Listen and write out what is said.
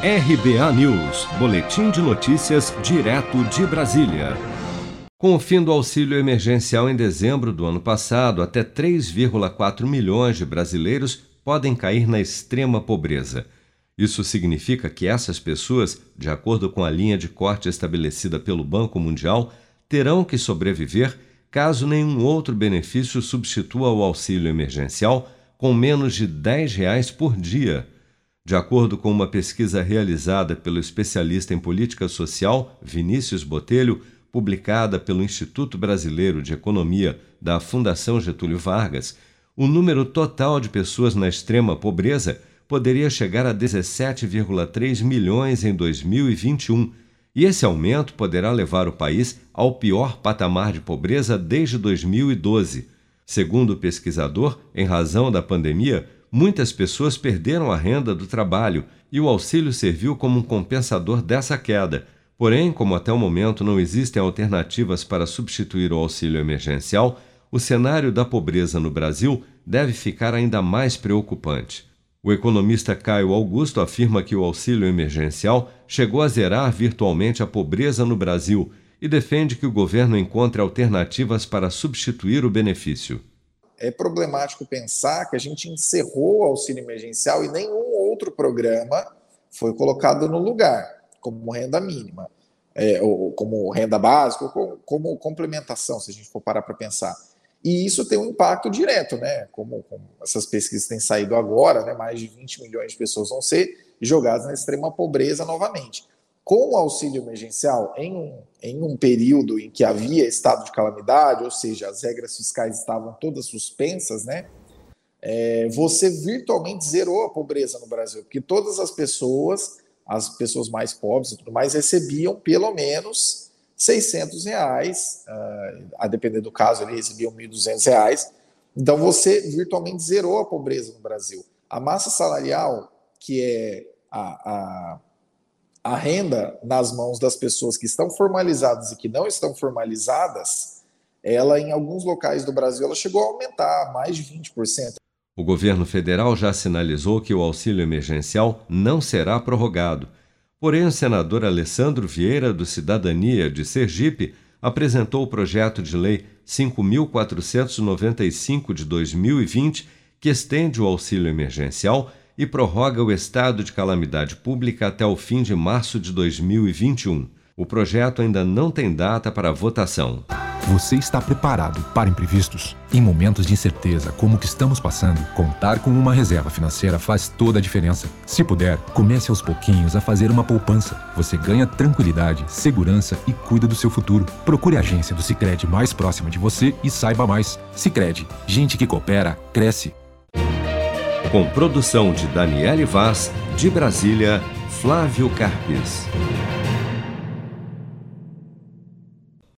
RBA News, Boletim de Notícias, direto de Brasília. Com o fim do auxílio emergencial em dezembro do ano passado, até 3,4 milhões de brasileiros podem cair na extrema pobreza. Isso significa que essas pessoas, de acordo com a linha de corte estabelecida pelo Banco Mundial, terão que sobreviver caso nenhum outro benefício substitua o auxílio emergencial com menos de 10 reais por dia. De acordo com uma pesquisa realizada pelo especialista em política social Vinícius Botelho, publicada pelo Instituto Brasileiro de Economia da Fundação Getúlio Vargas, o número total de pessoas na extrema pobreza poderia chegar a 17,3 milhões em 2021, e esse aumento poderá levar o país ao pior patamar de pobreza desde 2012. Segundo o pesquisador, em razão da pandemia, muitas pessoas perderam a renda do trabalho e o auxílio serviu como um compensador dessa queda. Porém, como até o momento não existem alternativas para substituir o auxílio emergencial, o cenário da pobreza no Brasil deve ficar ainda mais preocupante. O economista Caio Augusto afirma que o auxílio emergencial chegou a zerar virtualmente a pobreza no Brasil e defende que o governo encontre alternativas para substituir o benefício é problemático pensar que a gente encerrou o auxílio emergencial e nenhum outro programa foi colocado no lugar, como renda mínima, é, ou como renda básica, ou como, como, complementação, se a gente for parar para pensar. E isso tem um impacto direto, né? Como, como, essas pesquisas têm saído agora, né? mais de 20 milhões de pessoas vão ser jogadas na extrema pobreza novamente com o auxílio emergencial em um, em um período em que havia estado de calamidade, ou seja, as regras fiscais estavam todas suspensas, né? É, você virtualmente zerou a pobreza no Brasil, porque todas as pessoas, as pessoas mais pobres e tudo mais, recebiam pelo menos 600 reais, uh, a depender do caso, ele recebiam 1.200 reais. Então você virtualmente zerou a pobreza no Brasil. A massa salarial, que é a, a a renda nas mãos das pessoas que estão formalizadas e que não estão formalizadas, ela em alguns locais do Brasil ela chegou a aumentar mais de 20%. O governo federal já sinalizou que o auxílio emergencial não será prorrogado. Porém, o senador Alessandro Vieira, do Cidadania de Sergipe, apresentou o projeto de lei 5.495 de 2020, que estende o auxílio emergencial e prorroga o estado de calamidade pública até o fim de março de 2021. O projeto ainda não tem data para votação. Você está preparado para imprevistos? Em momentos de incerteza como o que estamos passando, contar com uma reserva financeira faz toda a diferença. Se puder, comece aos pouquinhos a fazer uma poupança. Você ganha tranquilidade, segurança e cuida do seu futuro. Procure a agência do Sicredi mais próxima de você e saiba mais. Sicredi, gente que coopera cresce com produção de Daniele Vaz, de Brasília, Flávio Carpes.